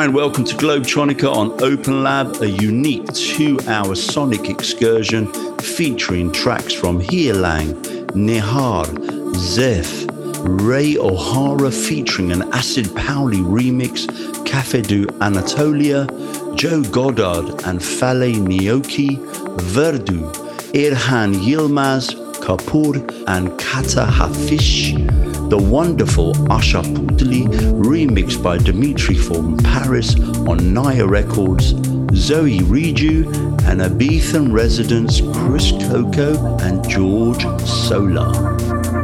Hi, and welcome to Globetronica on Open Lab, a unique two hour sonic excursion featuring tracks from Lang, Nihar, Zeph, Ray O'Hara featuring an Acid Pauli remix, Cafe du Anatolia, Joe Goddard and Fale Nioki, Verdu, Irhan Yilmaz, Kapoor and Kata Hafish, the wonderful Asha Puthli, remixed by Dimitri from Paris on Naya Records, Zoe Reju, and Ibizan residents Chris Coco and George Solar.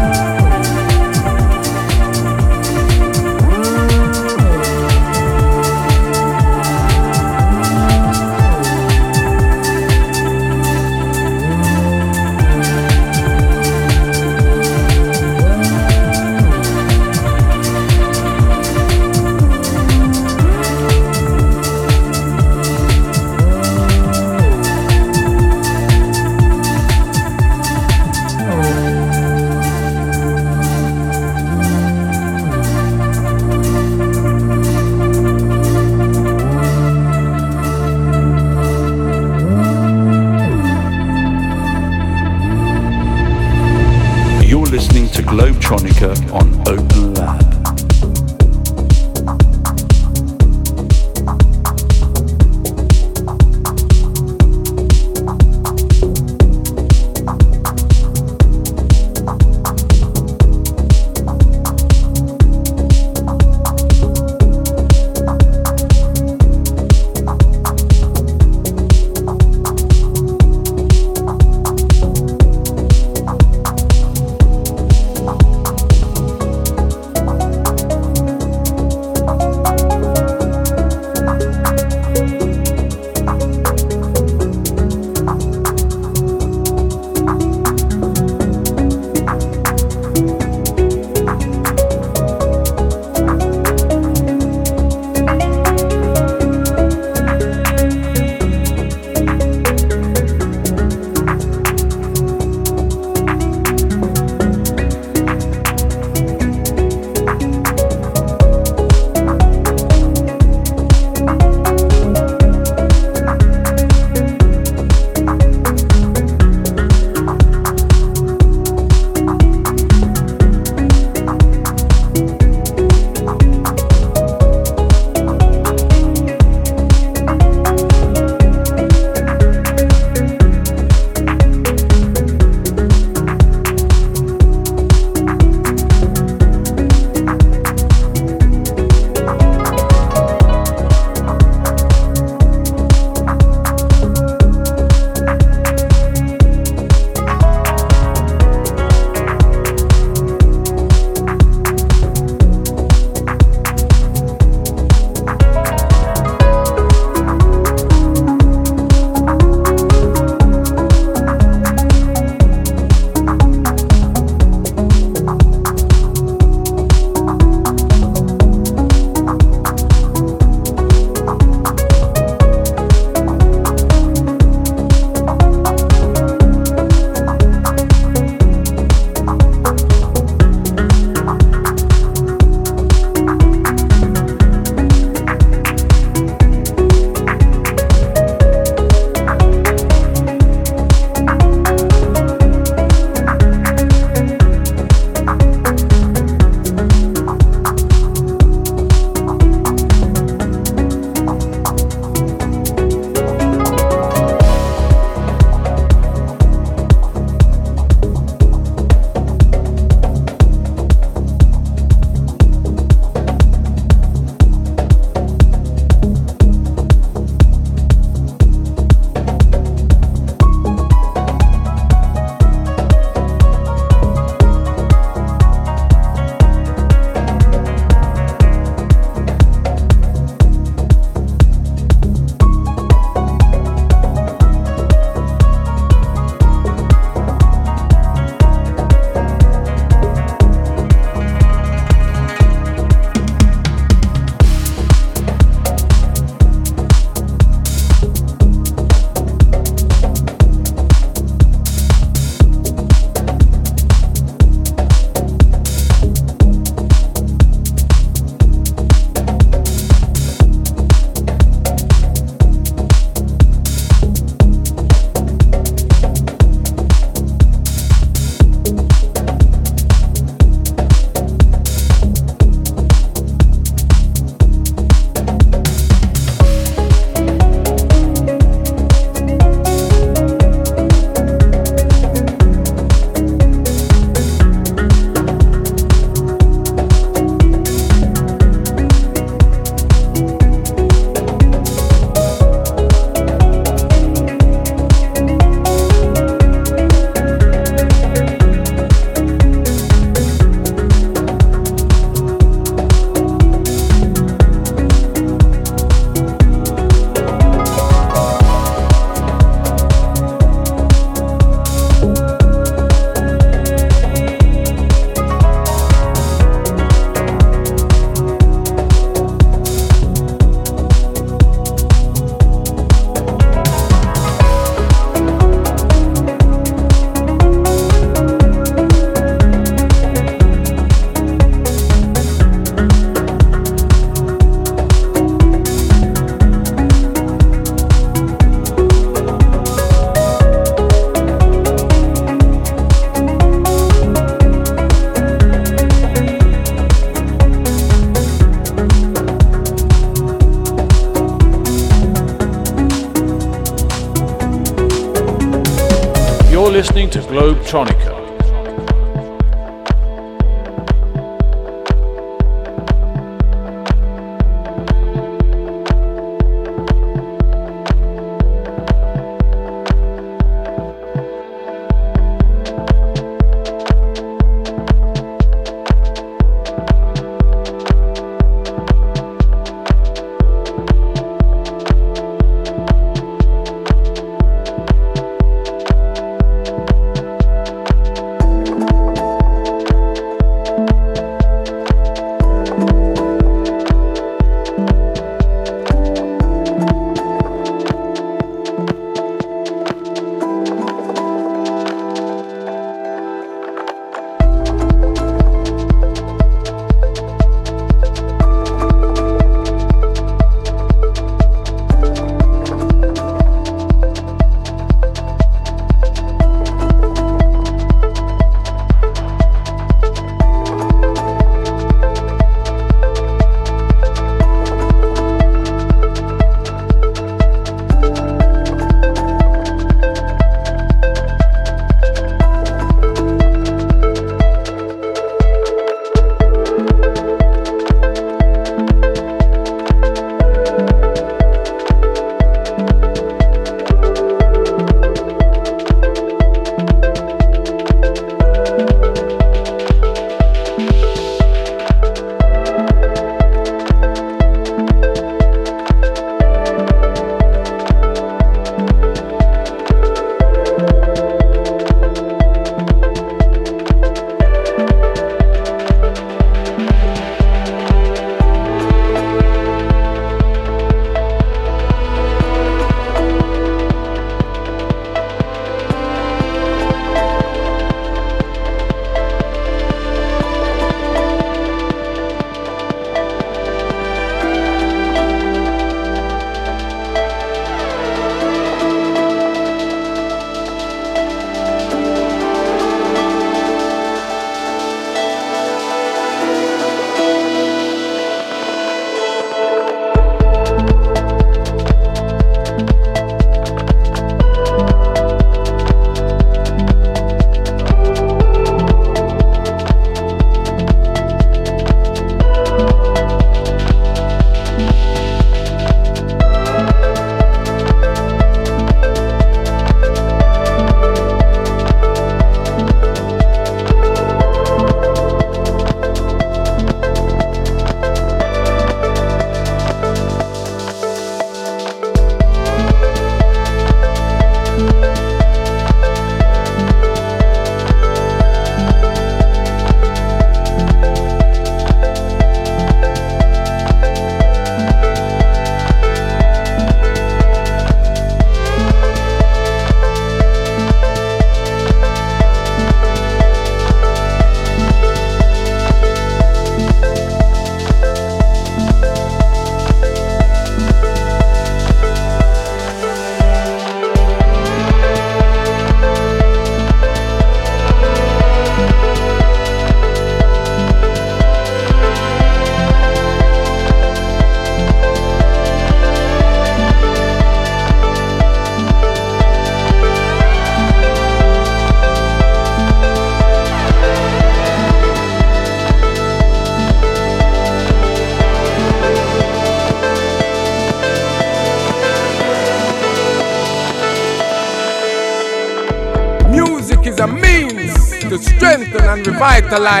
Revitalize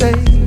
heaven's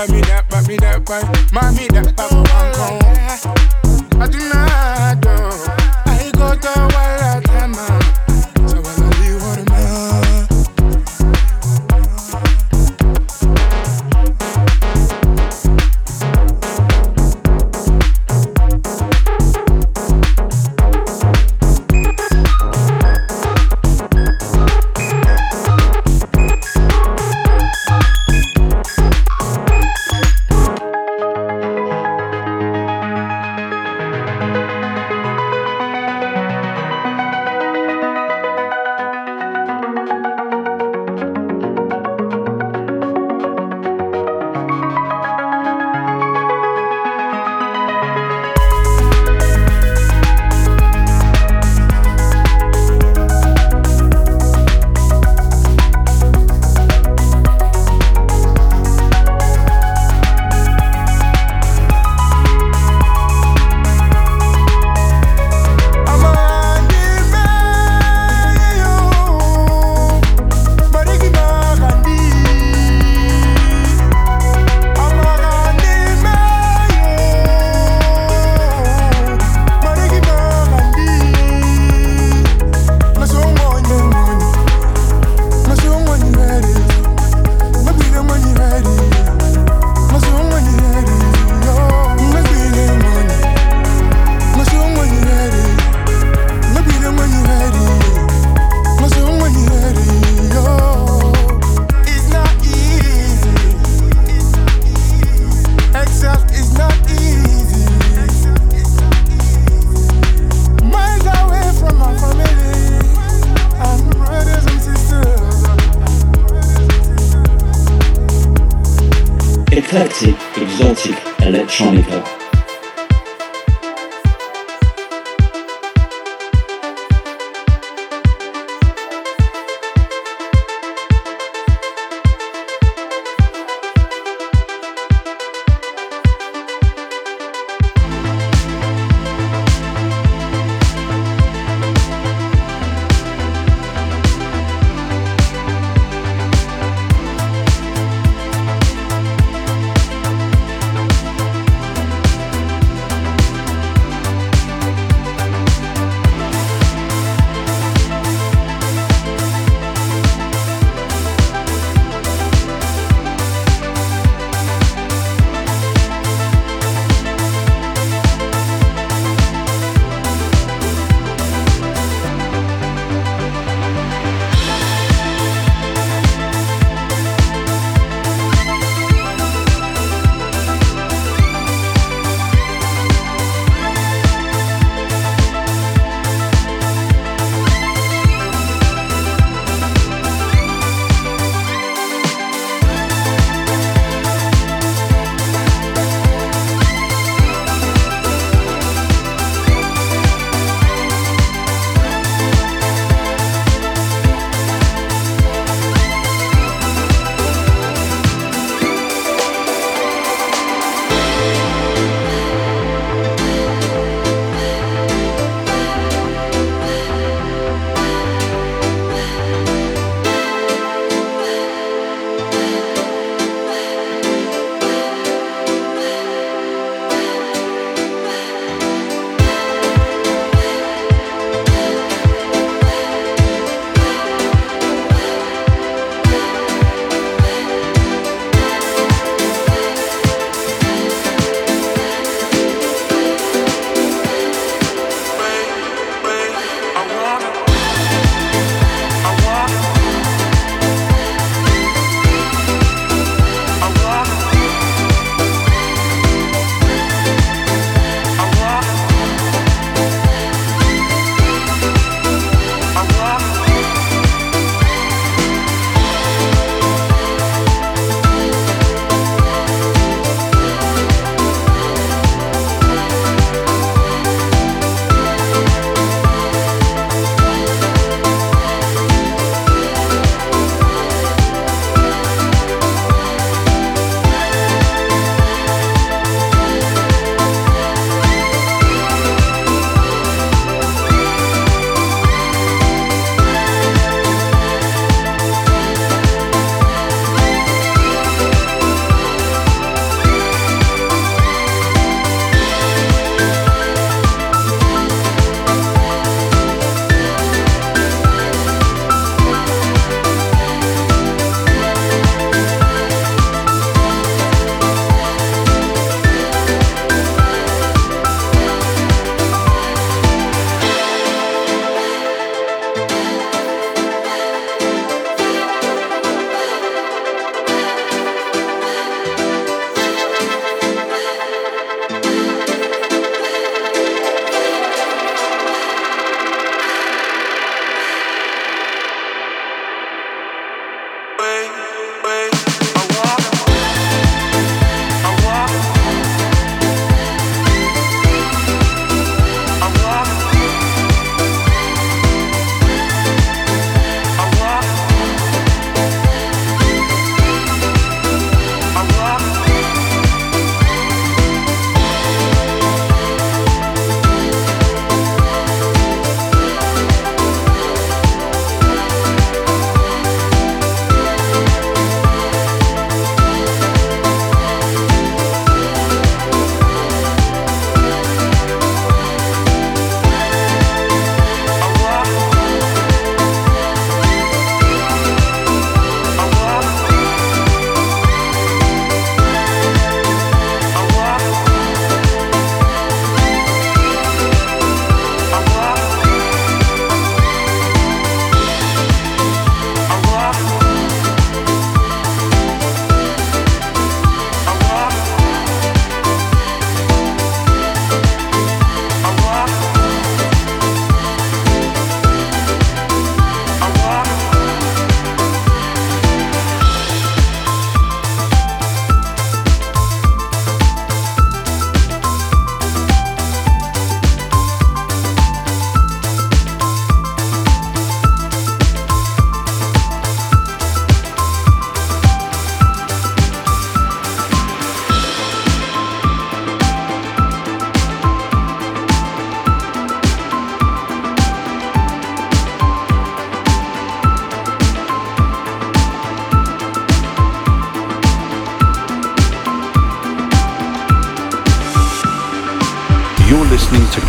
Buy me that, buy me that, back, buy me that, back, back, back, back, back, back, back,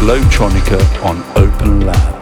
Globetronica on Open Lab.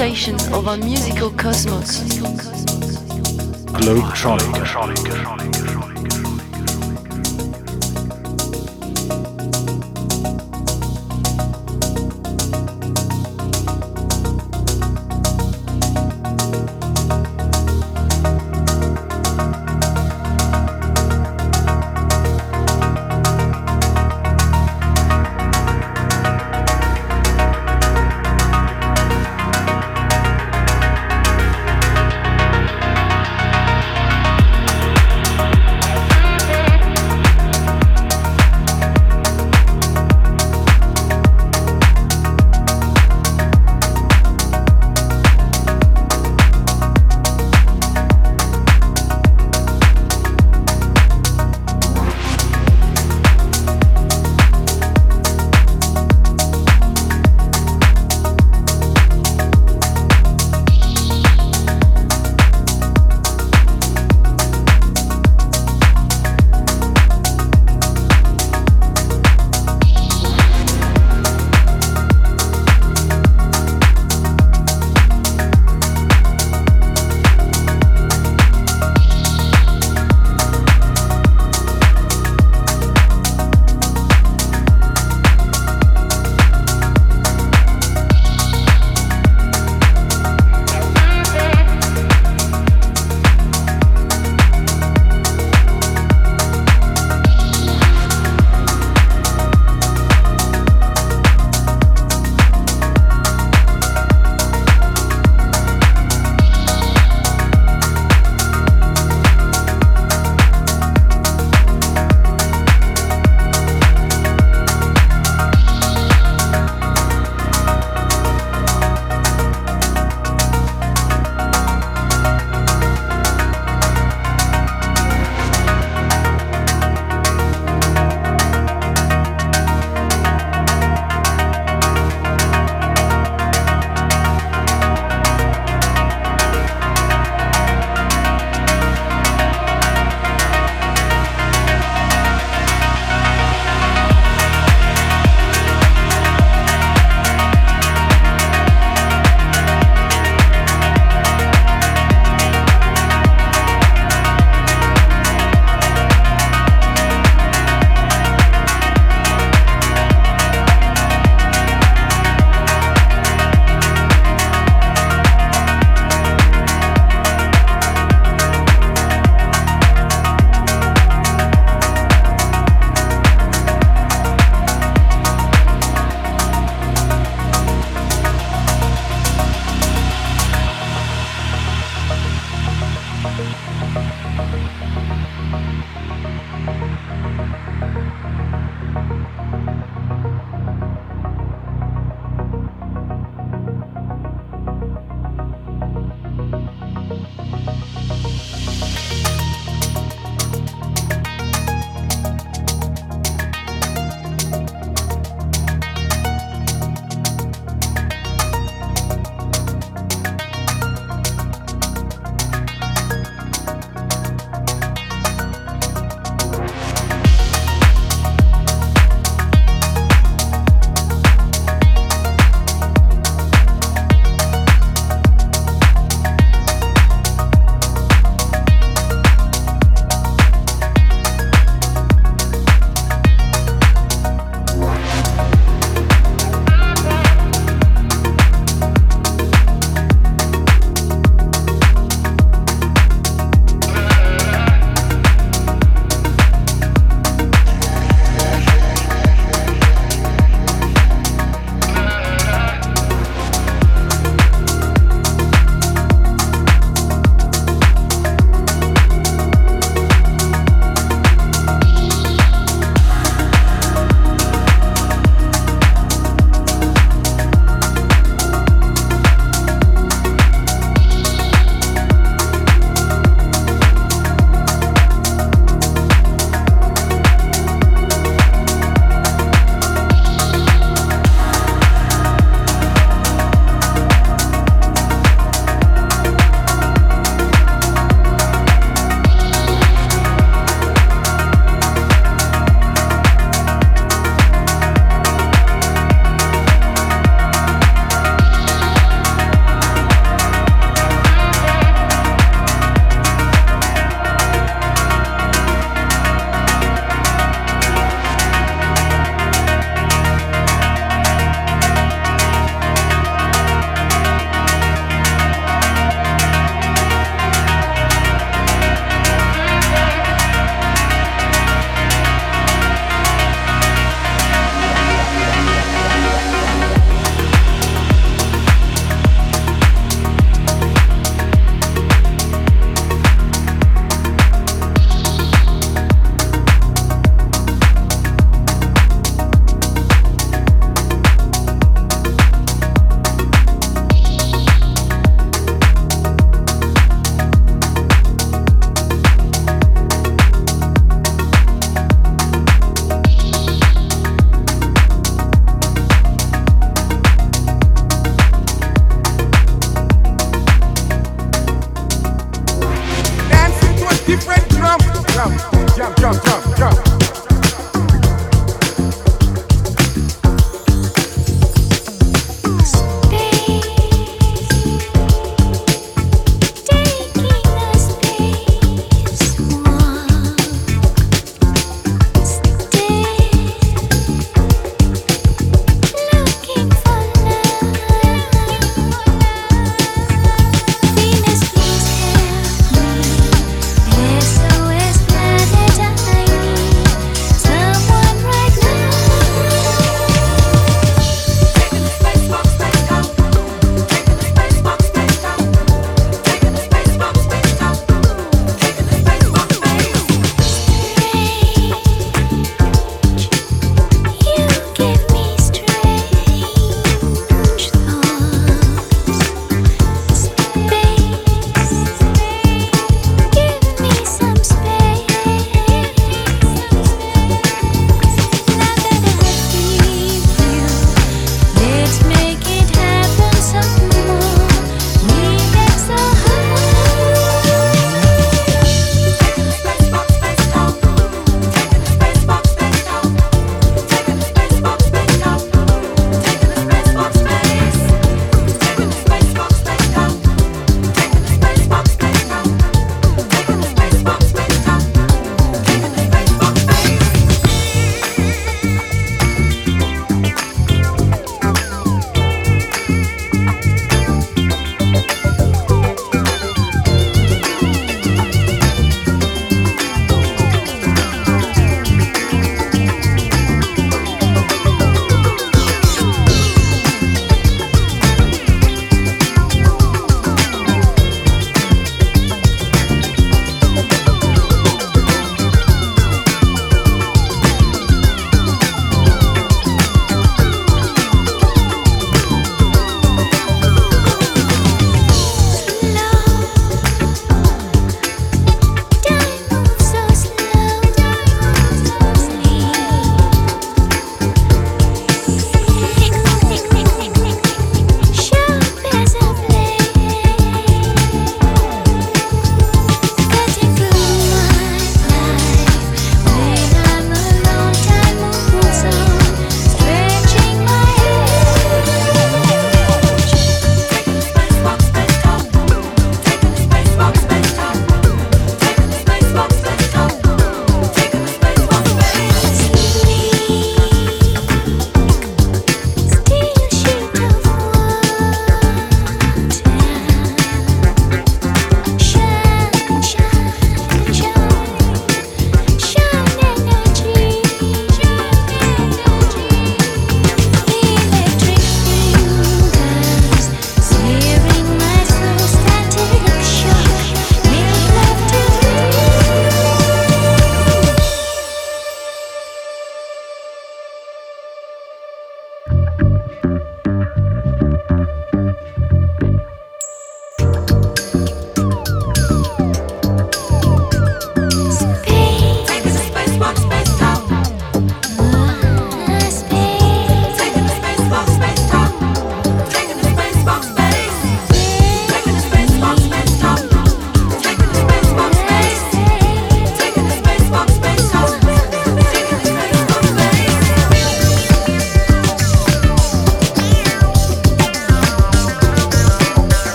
Of our musical cosmos. Globetronica.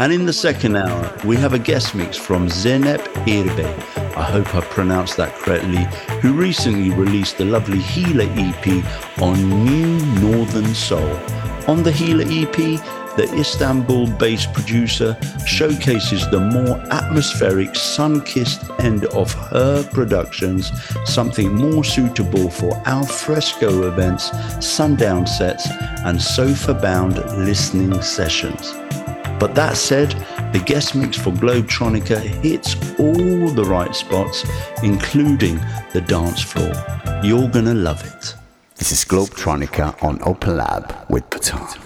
And in the second hour, we have a guest mix from Zeynep Erbay, I hope I pronounced that correctly, who recently released the lovely Healer EP on Nu Northern Soul. On the Healer EP, the Istanbul based producer showcases the more atmospheric, sun kissed end of her productions, something more suitable for al fresco events, sundown sets, and sofa bound listening sessions. But that said, the guest mix for Globetronica hits all the right spots, including the dance floor. You're gonna love it. This is Globetronica on Open Lab with Pathaan.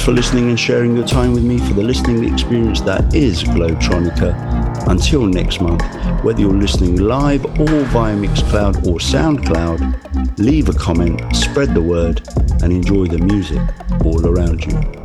Thanks for listening and sharing your time with me for the listening experience that is Globetronica. Until next month, whether you're listening live or via Mixcloud or Soundcloud, leave a comment, spread the word, and enjoy the music all around you.